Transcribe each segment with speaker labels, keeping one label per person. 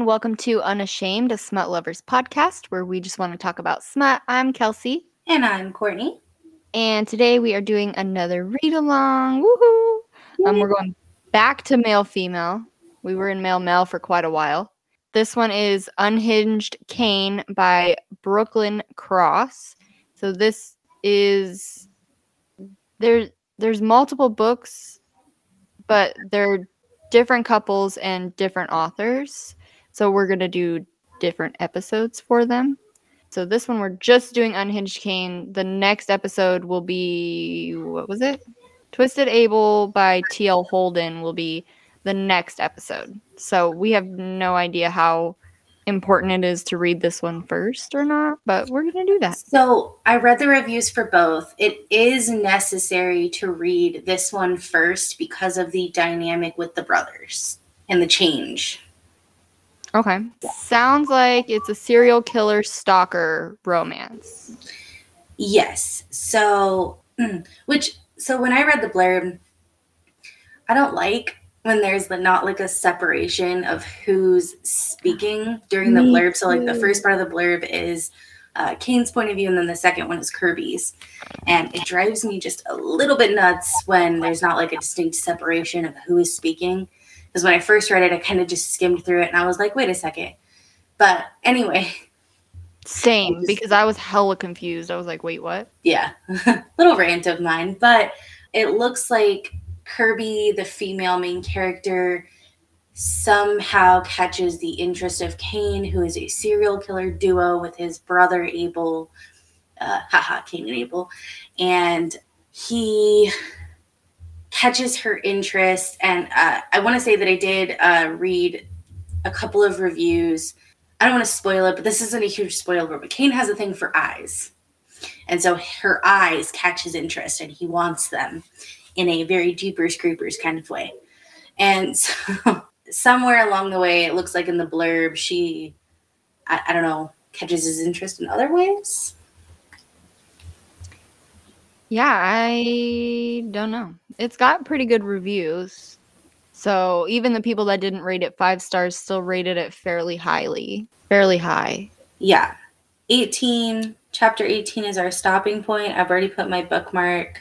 Speaker 1: everyone. Welcome to Unashamed, a smut lovers podcast where we just want to talk about smut. I'm Kelsey.
Speaker 2: And I'm Courtney.
Speaker 1: And today we are doing another read along. Woohoo! Um, we're going back to male female. We were in male male for quite a while. This one is Unhinged Cain by Brooklyn Cross. So this is there there's multiple books, but they're different couples and different authors. So we're going to do different episodes for them. So this one we're just doing Unhinged Cain. The next episode will be what was it? Twisted Abel by TL Hodel will be the next episode. So we have no idea how important it is to read this one first or not, but we're going to do that.
Speaker 2: So I read the reviews for both. It is necessary to read this one first because of the dynamic with the brothers and the change.
Speaker 1: Okay. Sounds like it's a serial killer stalker romance.
Speaker 2: Yes. So, which, so when I read the blurb, I don't like when there's the, not like a separation of who's speaking during the blurb. So, like, the first part of the blurb is uh, Cain's point of view, and then the second one is Kirby's. And it drives me just a little bit nuts when there's not like a distinct separation of who is speaking. Because when I first read it, I kind of just skimmed through it and I was like, wait a second. But anyway.
Speaker 1: Same, because I was hella confused. I was like, wait, what?
Speaker 2: Yeah, little rant of mine. But it looks like Kirby, the female main character, somehow catches the interest of Cain, who is a serial killer duo with his brother Abel. Uh, haha, Cain and Abel. And he catches her interest. And uh, I want to say that I did uh, read a couple of reviews. I don't want to spoil it, but this isn't a huge spoiler. But Cain has a thing for eyes. And so her eyes catch his interest and he wants them in a very Jeepers Creepers kind of way. And so somewhere along the way, it looks like in the blurb, she, I, I don't know, catches his interest in other ways.
Speaker 1: Yeah, I don't know. It's got pretty good reviews. So even the people that didn't rate it five stars still rated it fairly highly, fairly high.
Speaker 2: Yeah. 18, chapter 18 is our stopping point. I've already put my bookmark.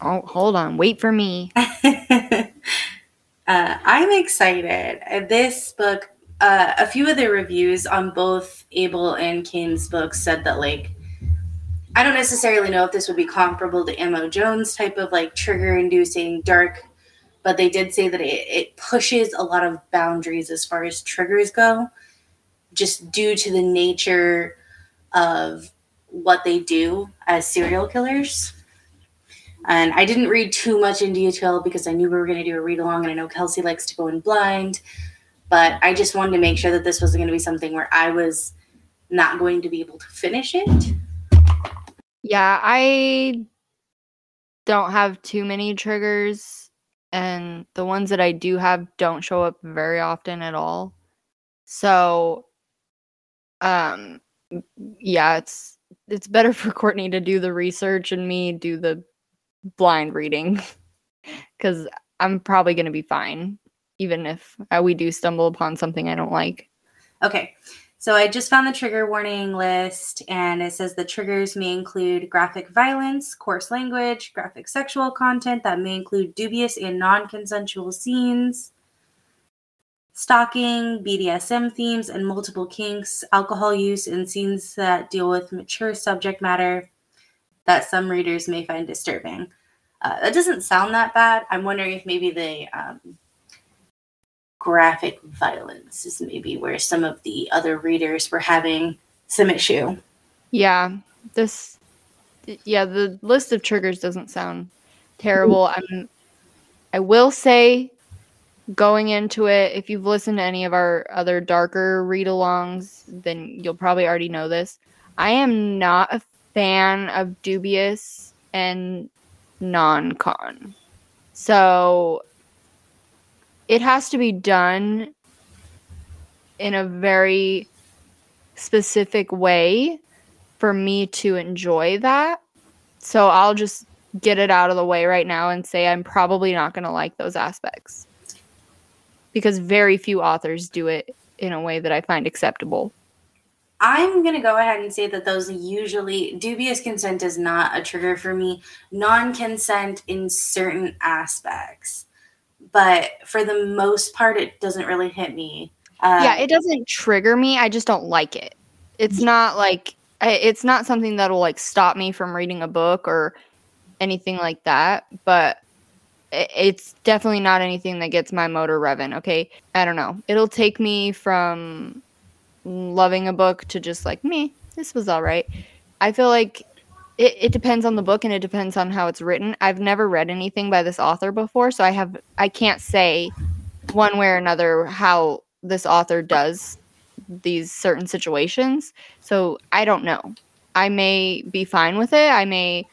Speaker 1: Oh, hold on. Wait for me.
Speaker 2: uh, I'm excited. This book, uh, a few of the reviews on both Abel and Cain's books said that, like, I don't necessarily know if this would be comparable to Amo Jones type of like trigger inducing dark, but they did say that it, it pushes a lot of boundaries as far as triggers go, just due to the nature of what they do as serial killers. And I didn't read too much in detail because I knew we were going to do a read along, and I know Kelsey likes to go in blind. But I just wanted to make sure that this wasn't going to be something where I was not going to be able to finish it.
Speaker 1: Yeah, I don't have too many triggers, and the ones that I do have don't show up very often at all. So, um, yeah, it's it's better for Courtney to do the research and me do the blind reading because I'm probably going to be fine, even if uh, we do stumble upon something I don't like.
Speaker 2: Okay. So I just found the trigger warning list, and it says the triggers may include graphic violence, coarse language, graphic sexual content that may include dubious and non consensual scenes, stalking, BDSM themes, and multiple kinks, alcohol use, and scenes that deal with mature subject matter that some readers may find disturbing. Uh, that doesn't sound that bad. I'm wondering if maybe the um, graphic violence is maybe where some of the other readers were having some issue.
Speaker 1: Yeah, this, yeah, the list of triggers doesn't sound terrible. Mm-hmm. I'm, I will say, going into it, if you've listened to any of our other darker read-alongs, then you'll probably already know this. I am not a fan of dubious and non-con. So it has to be done in a very specific way for me to enjoy that. So I'll just get it out of the way right now and say I'm probably not going to like those aspects. Because very few authors do it in a way that I find acceptable.
Speaker 2: I'm going to go ahead and say that those usually, dubious consent is not a trigger for me. Non consent in certain aspects. But for the most part, it doesn't really hit me.
Speaker 1: Uh, yeah, it doesn't trigger me. I just don't like it. It's not like, it's not something that'll like stop me from reading a book or anything like that. But it's definitely not anything that gets my motor revving. Okay. I don't know. It'll take me from loving a book to just like me this was all right i feel like it, it depends on the book and it depends on how it's written. I've never read anything by this author before so i have i can't say one way or another how this author does these certain situations. So i don't know. I may be fine with it. I may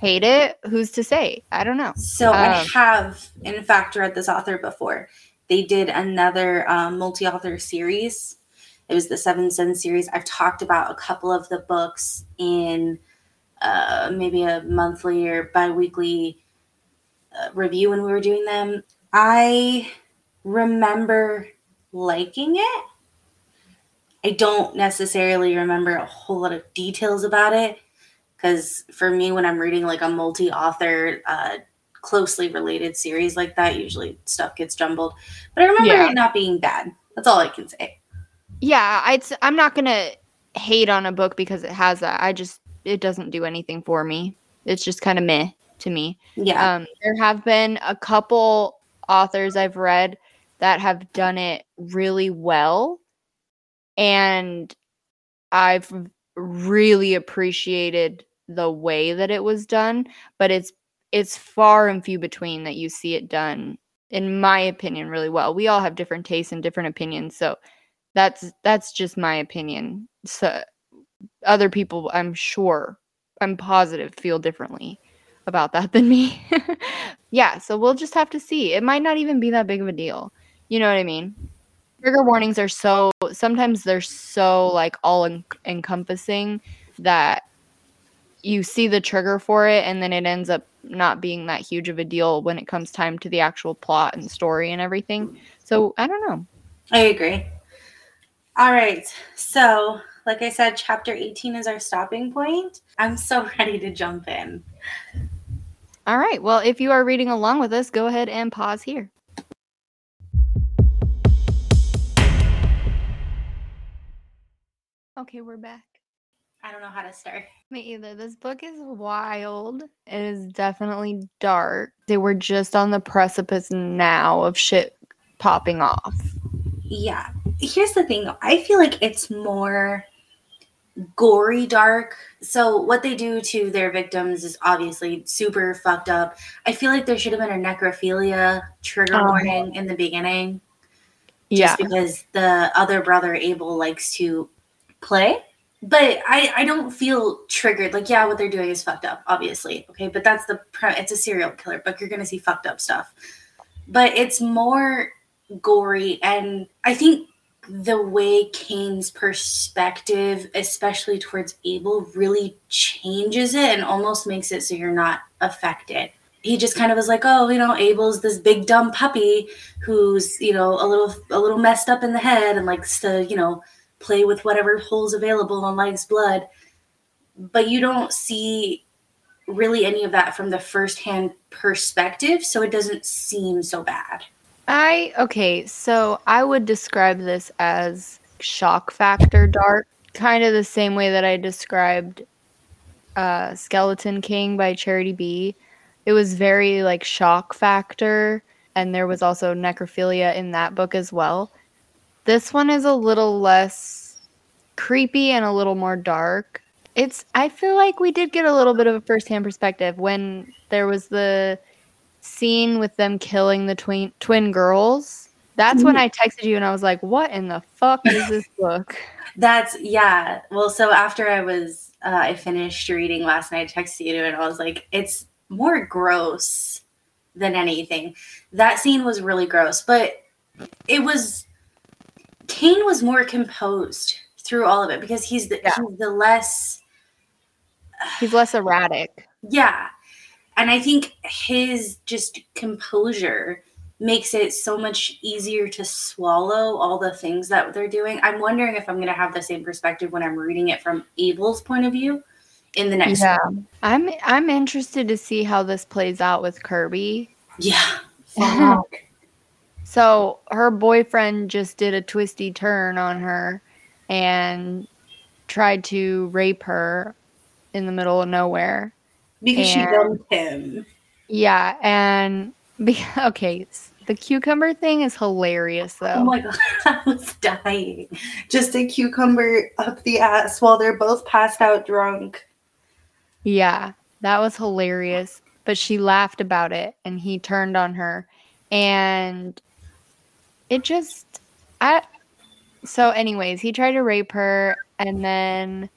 Speaker 1: hate it. Who's to say? I don't know.
Speaker 2: So um, i have in fact read this author before. They did another um, multi-author series. It was the Seven Sins series. I've talked about a couple of the books in uh, maybe a monthly or biweekly uh, review when we were doing them. I remember liking it. I don't necessarily remember a whole lot of details about it because for me, when I'm reading like a multi author, uh, closely related series like that, usually stuff gets jumbled. But I remember yeah. it not being bad. That's all I can say
Speaker 1: yeah, I'd, I'm not gonna hate on a book because it has that. I just it doesn't do anything for me. It's just kind of meh to me.
Speaker 2: Yeah.
Speaker 1: Um, there have been a couple authors I've read that have done it really well, and I've really appreciated the way that it was done. But it's it's far and few between that you see it done, in my opinion, really well. We all have different tastes and different opinions, so that's that's just my opinion. So other people, I'm sure, I'm positive, feel differently about that than me. yeah, so we'll just have to see. It might not even be that big of a deal. You know what I mean? Trigger warnings are so sometimes they're so like all en- encompassing that you see the trigger for it and then it ends up not being that huge of a deal when it comes time to the actual plot and story and everything. So, I don't know.
Speaker 2: I agree. All right. So, like I said, chapter 18 is our stopping point. I'm so ready to jump in.
Speaker 1: All right. Well, if you are reading along with us, go ahead and pause here. Okay, we're back.
Speaker 2: I don't know how to start.
Speaker 1: Me either. This book is wild. It is definitely dark. They were just on the precipice now of shit popping off.
Speaker 2: Yeah here's the thing though. I feel like it's more gory dark. So what they do to their victims is obviously super fucked up. I feel like there should have been a necrophilia trigger um, warning in the beginning.
Speaker 1: Yeah.
Speaker 2: Just because the other brother Abel likes to play. But I, I don't feel triggered. Like, yeah, what they're doing is fucked up, obviously. Okay. But that's the pre- it's a serial killer book. You're gonna see fucked up stuff. But it's more gory and I think the way Cain's perspective, especially towards Abel, really changes it and almost makes it so you're not affected. He just kind of was like, oh, you know, Abel's this big dumb puppy who's, you know, a little a little messed up in the head and likes to, you know, play with whatever holes available and likes blood. But you don't see really any of that from the firsthand perspective, so it doesn't seem so bad.
Speaker 1: I okay, so I would describe this as shock factor dark, kind of the same way that I described uh, Skeleton King by Charity B. It was very like shock factor, and there was also necrophilia in that book as well. This one is a little less creepy and a little more dark. It's I feel like we did get a little bit of a first-hand perspective when there was the scene with them killing the twin twin girls. That's when mm-hmm. I texted you and I was like, "What in the fuck is this book?"
Speaker 2: That's yeah. Well, so after I was uh, I finished reading last night, I texted you and I was like, "It's more gross than anything." That scene was really gross, but it was Cain was more composed through all of it because he's the yeah. he's the less
Speaker 1: he's less erratic.
Speaker 2: Yeah, and I think his just composure makes it so much easier to swallow all the things that they're doing. I'm wondering if I'm going to have the same perspective when I'm reading it from Abel's point of view in the next
Speaker 1: Yeah. I'm I'm interested to see how this plays out with Kirby.
Speaker 2: Yeah.
Speaker 1: Fuck. So her boyfriend just did a twisty turn on her and tried to rape her in the middle of nowhere.
Speaker 2: Because she dumped him.
Speaker 1: Yeah, and be, okay, the cucumber thing is hilarious though.
Speaker 2: Oh my god, I was dying. Just a cucumber up the ass while they're both passed out drunk.
Speaker 1: Yeah, that was hilarious. But she laughed about it and he turned on her. And it just I so anyways, he tried to rape her and then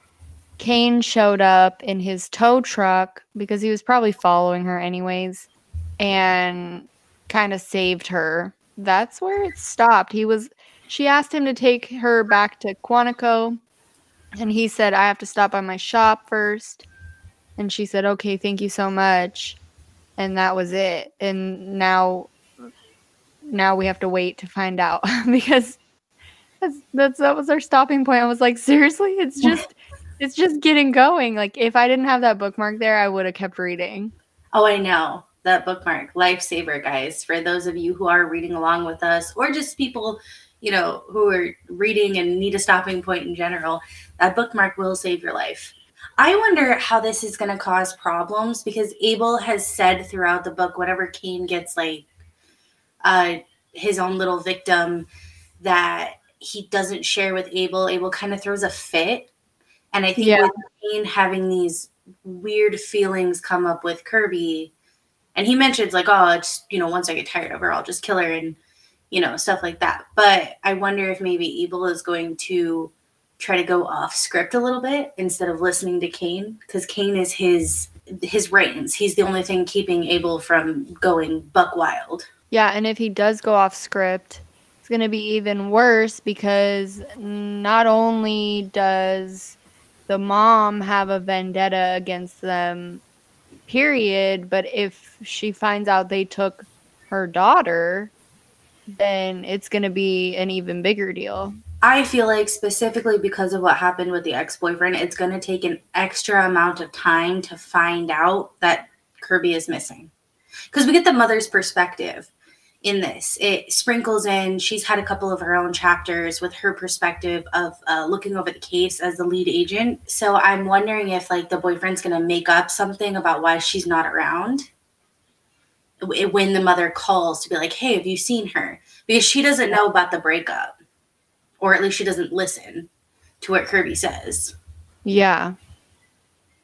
Speaker 1: Cain showed up in his tow truck because he was probably following her anyways and kind of saved her. That's where it stopped. He was she asked him to take her back to Quantico and he said I have to stop by my shop first. And she said, "Okay, thank you so much." And that was it. And now now we have to wait to find out because that's, that's that was our stopping point. I was like, "Seriously? It's just it's just getting going. Like if I didn't have that bookmark there, I would have kept reading."
Speaker 2: Oh, I know. That bookmark, lifesaver, guys. For those of you who are reading along with us, or just people, you know, who are reading and need a stopping point in general, that bookmark will save your life. I wonder how this is going to cause problems because Abel has said throughout the book, whenever Cain gets like uh, his own little victim that he doesn't share with Abel, Abel kind of throws a fit. And I think
Speaker 1: Yeah.
Speaker 2: with having these weird feelings come up with Kirby, and he mentions like, oh, it's you know, once I get tired of her, I'll just kill her and you know, stuff like that. But I wonder if maybe Abel is going to try to go off script a little bit instead of listening to Cain, because Cain is his his reins. He's the only thing keeping Abel from going buck wild.
Speaker 1: Yeah, and if he does go off script, it's going to be even worse because not only does the mom have a vendetta against them, period, but if she finds out they took her daughter, then it's going to be an even bigger deal.
Speaker 2: I feel like specifically because of what happened with the ex-boyfriend, it's going to take an extra amount of time to find out that Kirby is missing. Because we get the mother's perspective in this. It sprinkles in, she's had a couple of her own chapters with her perspective of uh, looking over the case as the lead agent. So I'm wondering if like the boyfriend's going to make up something about why she's not around when the mother calls to be like, hey, have you seen her? Because she doesn't know about the breakup or at least she doesn't listen to what Kirby says.
Speaker 1: Yeah.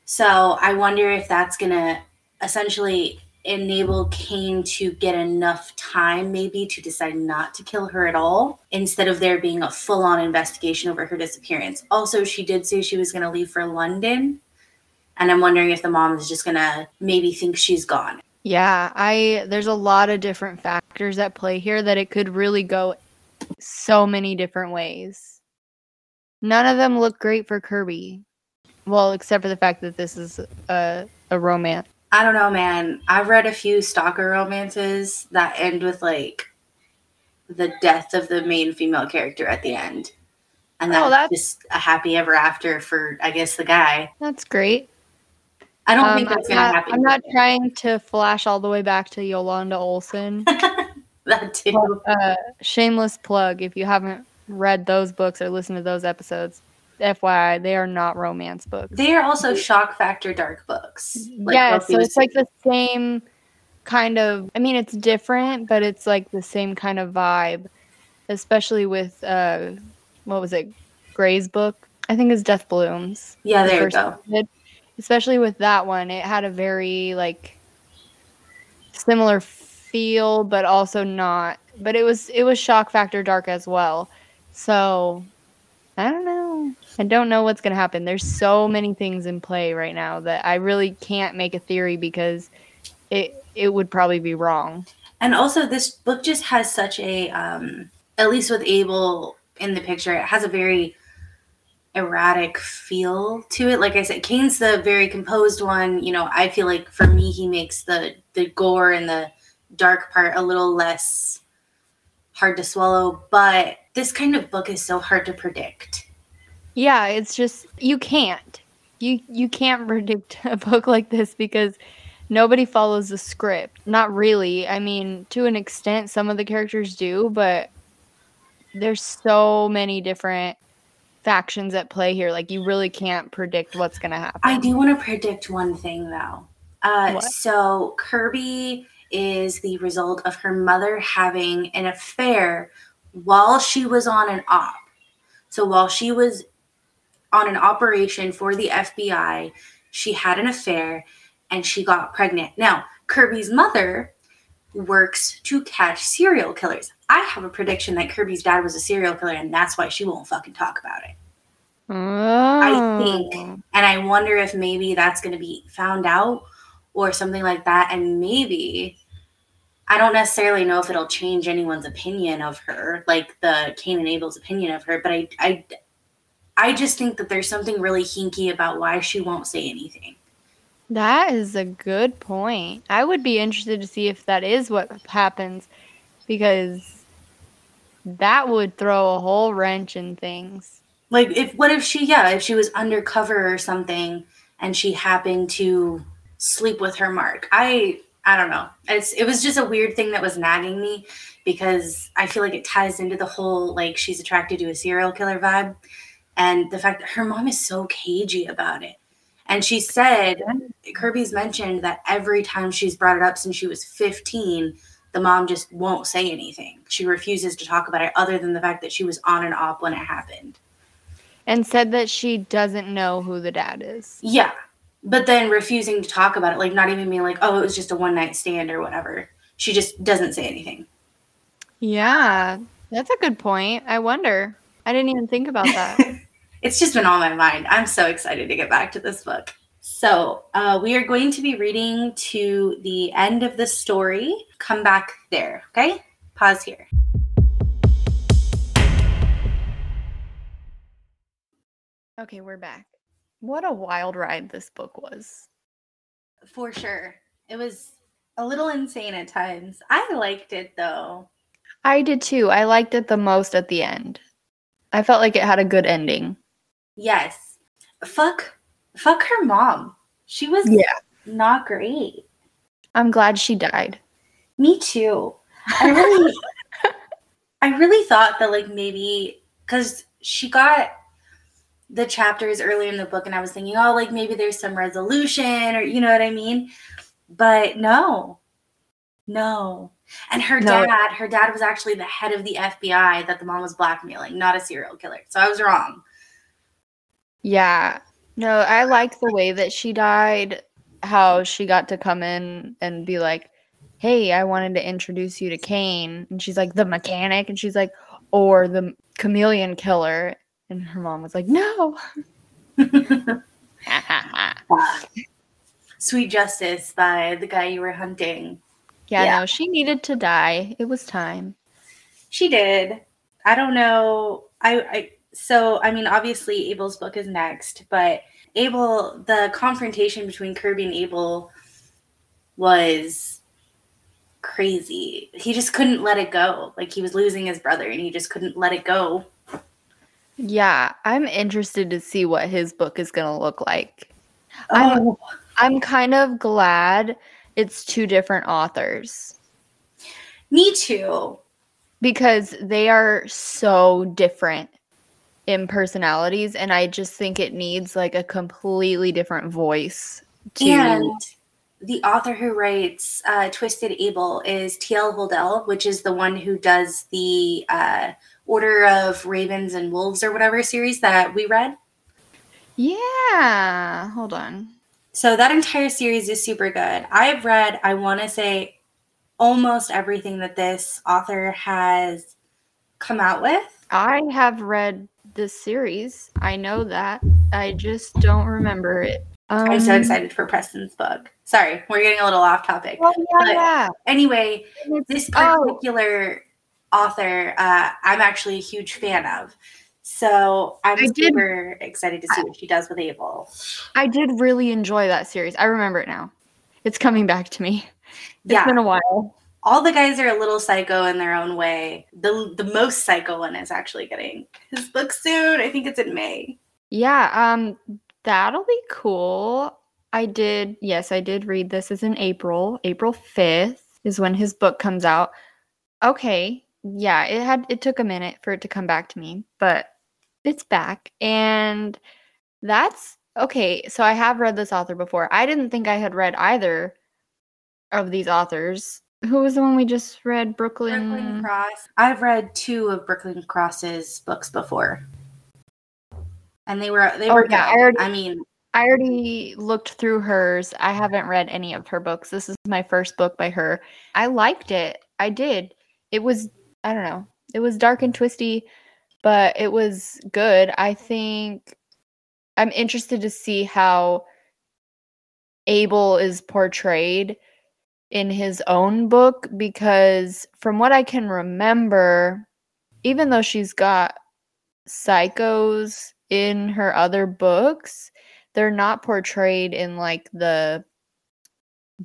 Speaker 2: So I wonder if that's gonna essentially enable Cain to get enough time maybe to decide not to kill her at all instead of there being a full-on investigation over her disappearance. Also, she did say she was gonna leave for London. And I'm wondering if the mom is just gonna maybe think she's gone.
Speaker 1: Yeah, I there's a lot of different factors at play here that it could really go so many different ways. None of them look great for Kirby. Well, except for the fact that this is a a romance.
Speaker 2: I don't know, man. I've read a few stalker romances that end with like the death of the main female character at the end. And that's,
Speaker 1: Oh, that's-
Speaker 2: just a happy ever after for I guess the guy.
Speaker 1: That's great.
Speaker 2: I don't
Speaker 1: Um,
Speaker 2: think that's
Speaker 1: I'm
Speaker 2: gonna
Speaker 1: not,
Speaker 2: happen.
Speaker 1: I'm not trying to flash all the way back to Yolanda Olson.
Speaker 2: that too.
Speaker 1: uh, shameless plug if you haven't read those books or listened to those episodes. FYI, they are not romance books.
Speaker 2: They are also shock factor dark books.
Speaker 1: yeah, so it's like the same kind of. I mean, it's different, but it's like the same kind of vibe, especially with uh, what was it, Gray's book? I think it's Death Blooms.
Speaker 2: Yeah,
Speaker 1: the
Speaker 2: there you go.
Speaker 1: did. Especially with that one, it had a very like similar feel, but also not. But it was it was shock factor dark as well. So I don't know. I don't know what's gonna happen. There's so many things in play right now that I really can't make a theory because it it would probably be wrong.
Speaker 2: And also, this book just has such a, um, at least with Abel in the picture, it has a very erratic feel to it. Like I said, Cain's the very composed one. You know, I feel like for me, he makes the the gore and the dark part a little less hard to swallow. But this kind of book is so hard to predict.
Speaker 1: Yeah, it's just you can't. You you can't predict a book like this because nobody follows the script. Not really. I mean, to an extent some of the characters do, but there's so many different factions at play here. Like you really can't predict what's going to happen.
Speaker 2: I do want to predict one thing though. Uh, so Kirby is the result of her mother having an affair while she was on an op. So while she was on an operation for the FBI, she had an affair and she got pregnant. Now, Kirby's mother works to catch serial killers. I have a prediction that Kirby's dad was a serial killer and that's why she won't fucking talk about it.
Speaker 1: Oh.
Speaker 2: think- And I wonder if maybe that's going to be found out or something like that. And maybe, I don't necessarily know if it'll change anyone's opinion of her, like the Cain and Abel's opinion of her, but I, I, I just think that there's something really hinky about why she won't say anything.
Speaker 1: That is a good point. I would be interested to see if that is what happens because that would throw a whole wrench in things.
Speaker 2: Like, if what if she, yeah, if she was undercover or something and she happened to sleep with her mark? I, I don't know. It's it was just a weird thing that was nagging me because I feel like it ties into the whole like she's attracted to a serial killer vibe, and the fact that her mom is so cagey about it. And she said Kirby's mentioned that every time she's brought it up since she was 15, the mom just won't say anything. She refuses to talk about it other than the fact that she was on and off when it happened.
Speaker 1: And said that she doesn't know who the dad is.
Speaker 2: Yeah. But then refusing to talk about it, like not even being like, oh, it was just a one night stand or whatever. She just doesn't say anything.
Speaker 1: Yeah, that's a good point. I wonder. I didn't even think about that.
Speaker 2: It's just been on my mind. I'm so excited to get back to this book. So, uh, we are going to be reading to the end of the story. Come back there, okay? Pause here.
Speaker 1: okay, we're back. What a wild ride this book was.
Speaker 2: For sure. It was a little insane at times. I liked it though.
Speaker 1: I did too. I liked it the most at the end. I felt like it had a good ending.
Speaker 2: Yes. Fuck fuck her mom. She was
Speaker 1: Yeah.
Speaker 2: not great.
Speaker 1: I'm glad she died.
Speaker 2: Me too. I really I really thought that like maybe cuz she got the chapters earlier in the book and I was thinking, "Oh, like maybe there's some resolution or you know what I mean?" But no. No. And her
Speaker 1: No.
Speaker 2: dad, her dad was actually the head of the FBI that the mom was blackmailing, not a serial killer. So I was wrong.
Speaker 1: Yeah. No, I like the way that she died, how she got to come in and be like, Hey, I wanted to introduce you to Cain. And she's like, The mechanic. And she's like, Or the chameleon killer. And her mom was like, No.
Speaker 2: Sweet Justice by the guy you were hunting.
Speaker 1: yeah,
Speaker 2: Yeah.
Speaker 1: no, she needed to die. It was time.
Speaker 2: She did. I don't know. I, I so I mean obviously Abel's book is next, but Abel the confrontation between Kirby and Abel was crazy. He just couldn't let it go. Like he was losing his brother and he just couldn't let it go.
Speaker 1: Yeah, I'm interested to see what his book is going to look like. I'm-
Speaker 2: Oh,
Speaker 1: I'm kind of glad it's two different authors.
Speaker 2: me too.
Speaker 1: because they are so different in personalities and i just think it needs like a completely different voice to
Speaker 2: And the author who writes uh, Twisted Abel is T.L. Hodel, which is the one who does the uh, Order of Ravens and Wolves or whatever series that we read.
Speaker 1: yeah hold on
Speaker 2: So that entire series is super good. I've read, I want to say, almost everything that this author has come out with.
Speaker 1: i have read this series i know that i just don't remember it um,
Speaker 2: I'm so excited for Preston's book. Sorry, we're getting a little off topic.
Speaker 1: oh yeah, yeah.
Speaker 2: Anyway, this
Speaker 1: oh,
Speaker 2: particular author, uh, I'm actually a huge fan of. So I'm
Speaker 1: I did-
Speaker 2: super excited to see what she does with Abel.
Speaker 1: i did really enjoy that series i remember it now it's coming back to me It's
Speaker 2: Yeah.
Speaker 1: been a while
Speaker 2: all the guys are a little psycho in their own way. The the most psycho one is actually getting his book soon. I think it's in May.
Speaker 1: Yeah, um that'll be cool. I did yes, I did read this is in April. April 5th is when his book comes out. Okay. Yeah, it had it took a minute for it to come back to me, but it's back and that's okay. So I have read this author before. I didn't think I had read either of these authors. Who was the one we just read? Brooklyn.
Speaker 2: Brooklyn Cross. I've read two of Brooklyn Cross's books before. And they were they
Speaker 1: Oh,
Speaker 2: were
Speaker 1: yeah, I already-
Speaker 2: I mean,
Speaker 1: I already looked through hers. I haven't read any of her books. This is my first book by her. I liked it. I did. It was, I don't know, it was dark and twisty, but it was good. I think I'm interested to see how Abel is portrayed in his own book because, from what I can remember, even though she's got psychos in her other books, they're not portrayed in like the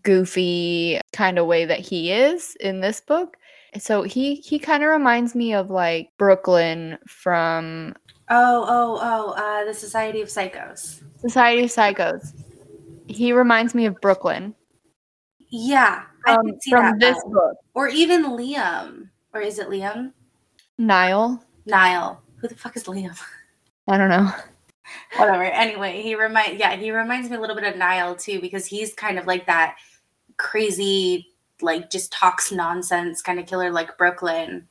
Speaker 1: goofy kind of way that he is in this book. So he he kind of reminds me of like Brooklyn from
Speaker 2: oh, oh, oh, uh, the Society of Psychos.
Speaker 1: Society of Psychos. He reminds me of Brooklyn
Speaker 2: Yeah, I can see
Speaker 1: from
Speaker 2: that.
Speaker 1: this
Speaker 2: vibe.
Speaker 1: book.
Speaker 2: Or even Liam. Or is it Liam?
Speaker 1: Niall.
Speaker 2: Niall. Who the fuck is Liam?
Speaker 1: I don't know.
Speaker 2: Whatever. Anyway, he remind yeah, he reminds me a little bit of Niall too, because he's kind of like that crazy, like just talks nonsense kind of killer like Brooklyn.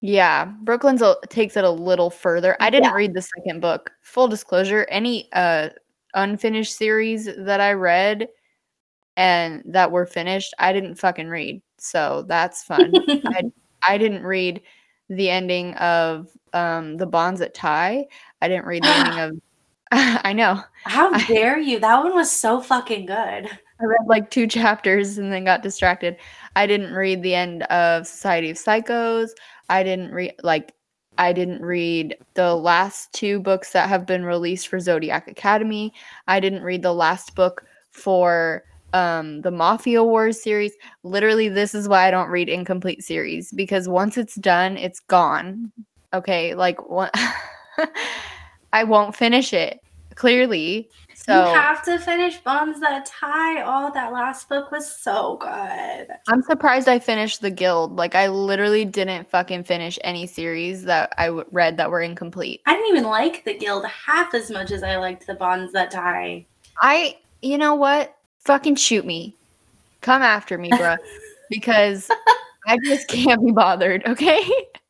Speaker 1: Yeah, Brooklyn's a, takes it a little further. I didn't
Speaker 2: Yeah.
Speaker 1: read the second book. Full disclosure, any uh unfinished series that I read and that were finished, I didn't fucking read. So that's fun. I I didn't read the ending of um The Bonds That Tie. I didn't read the ending of I know.
Speaker 2: How
Speaker 1: I-
Speaker 2: dare you? That one was so fucking good.
Speaker 1: I read like two chapters and then got distracted. I didn't read the end of Society of Psychos. I didn't read like I didn't read the last two books that have been released for Zodiac Academy. I didn't read the last book for um the Mafia Wars series. Literally this is why I don't read incomplete series because once it's done, it's gone. Okay, like what I won't finish it. Clearly. So
Speaker 2: you have to finish Bonds That Tie. Oh, that last book was so good.
Speaker 1: I'm surprised I finished The Guild. Like, I literally didn't fucking finish any series that I w- read that were incomplete.
Speaker 2: I didn't even like the guild half as much as I liked the Bonds That Tie.
Speaker 1: I, you know what? Fucking shoot me. Come after me, bruh. because I just can't be bothered, okay?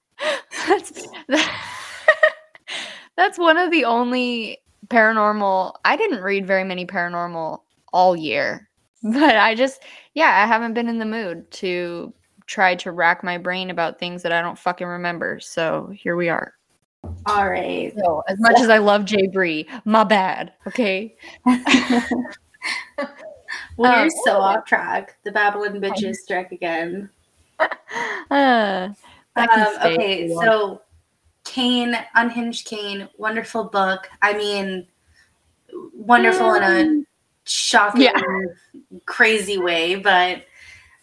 Speaker 1: that's, that's one of the only paranormal. I didn't read very many paranormal all year. But I just, yeah, I haven't been in the mood to try to rack my brain about things that I don't fucking remember. So here we are.
Speaker 2: All right.
Speaker 1: So as much as I love J. Bree, my bad. Okay.
Speaker 2: We're
Speaker 1: Um,
Speaker 2: so off track. The Babylon bitches strike again.
Speaker 1: Uh,
Speaker 2: Um, okay,
Speaker 1: if you want.
Speaker 2: so Cain, Unhinged Cain, wonderful book. I mean, wonderful in a shocking,
Speaker 1: Yeah.
Speaker 2: crazy way, but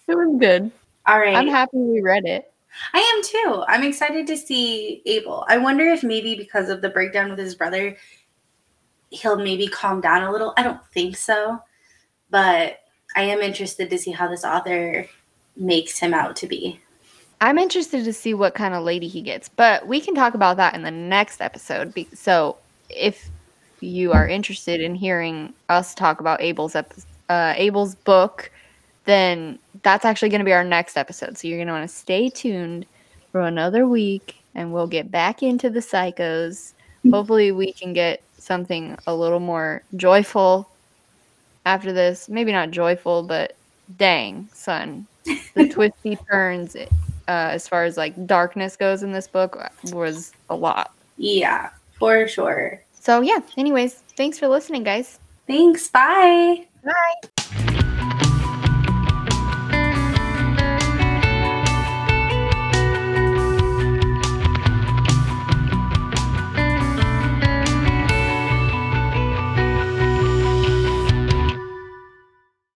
Speaker 1: it was good.
Speaker 2: all right.
Speaker 1: I'm happy we read it.
Speaker 2: I am too. I'm excited to see Abel. I wonder if maybe because of the breakdown with his brother, he'll maybe calm down a little. I don't think so, but I am interested to see how this author makes him out to be.
Speaker 1: I'm interested to see what kind of lady he gets, but we can talk about that in the next episode. So if you are interested in hearing us talk about Abel's uh, Abel's book, then that's actually going to be our next episode. So you're going to want to stay tuned for another week, and we'll get back into the psychos. Hopefully, we can get something a little more joyful after this. Maybe not joyful, but dang, son, the twisty turns uh, as far as like darkness goes in this book was a lot.
Speaker 2: Yeah, for sure.
Speaker 1: So yeah. Anyways, thanks for listening, guys.
Speaker 2: Thanks. Bye.
Speaker 1: Bye.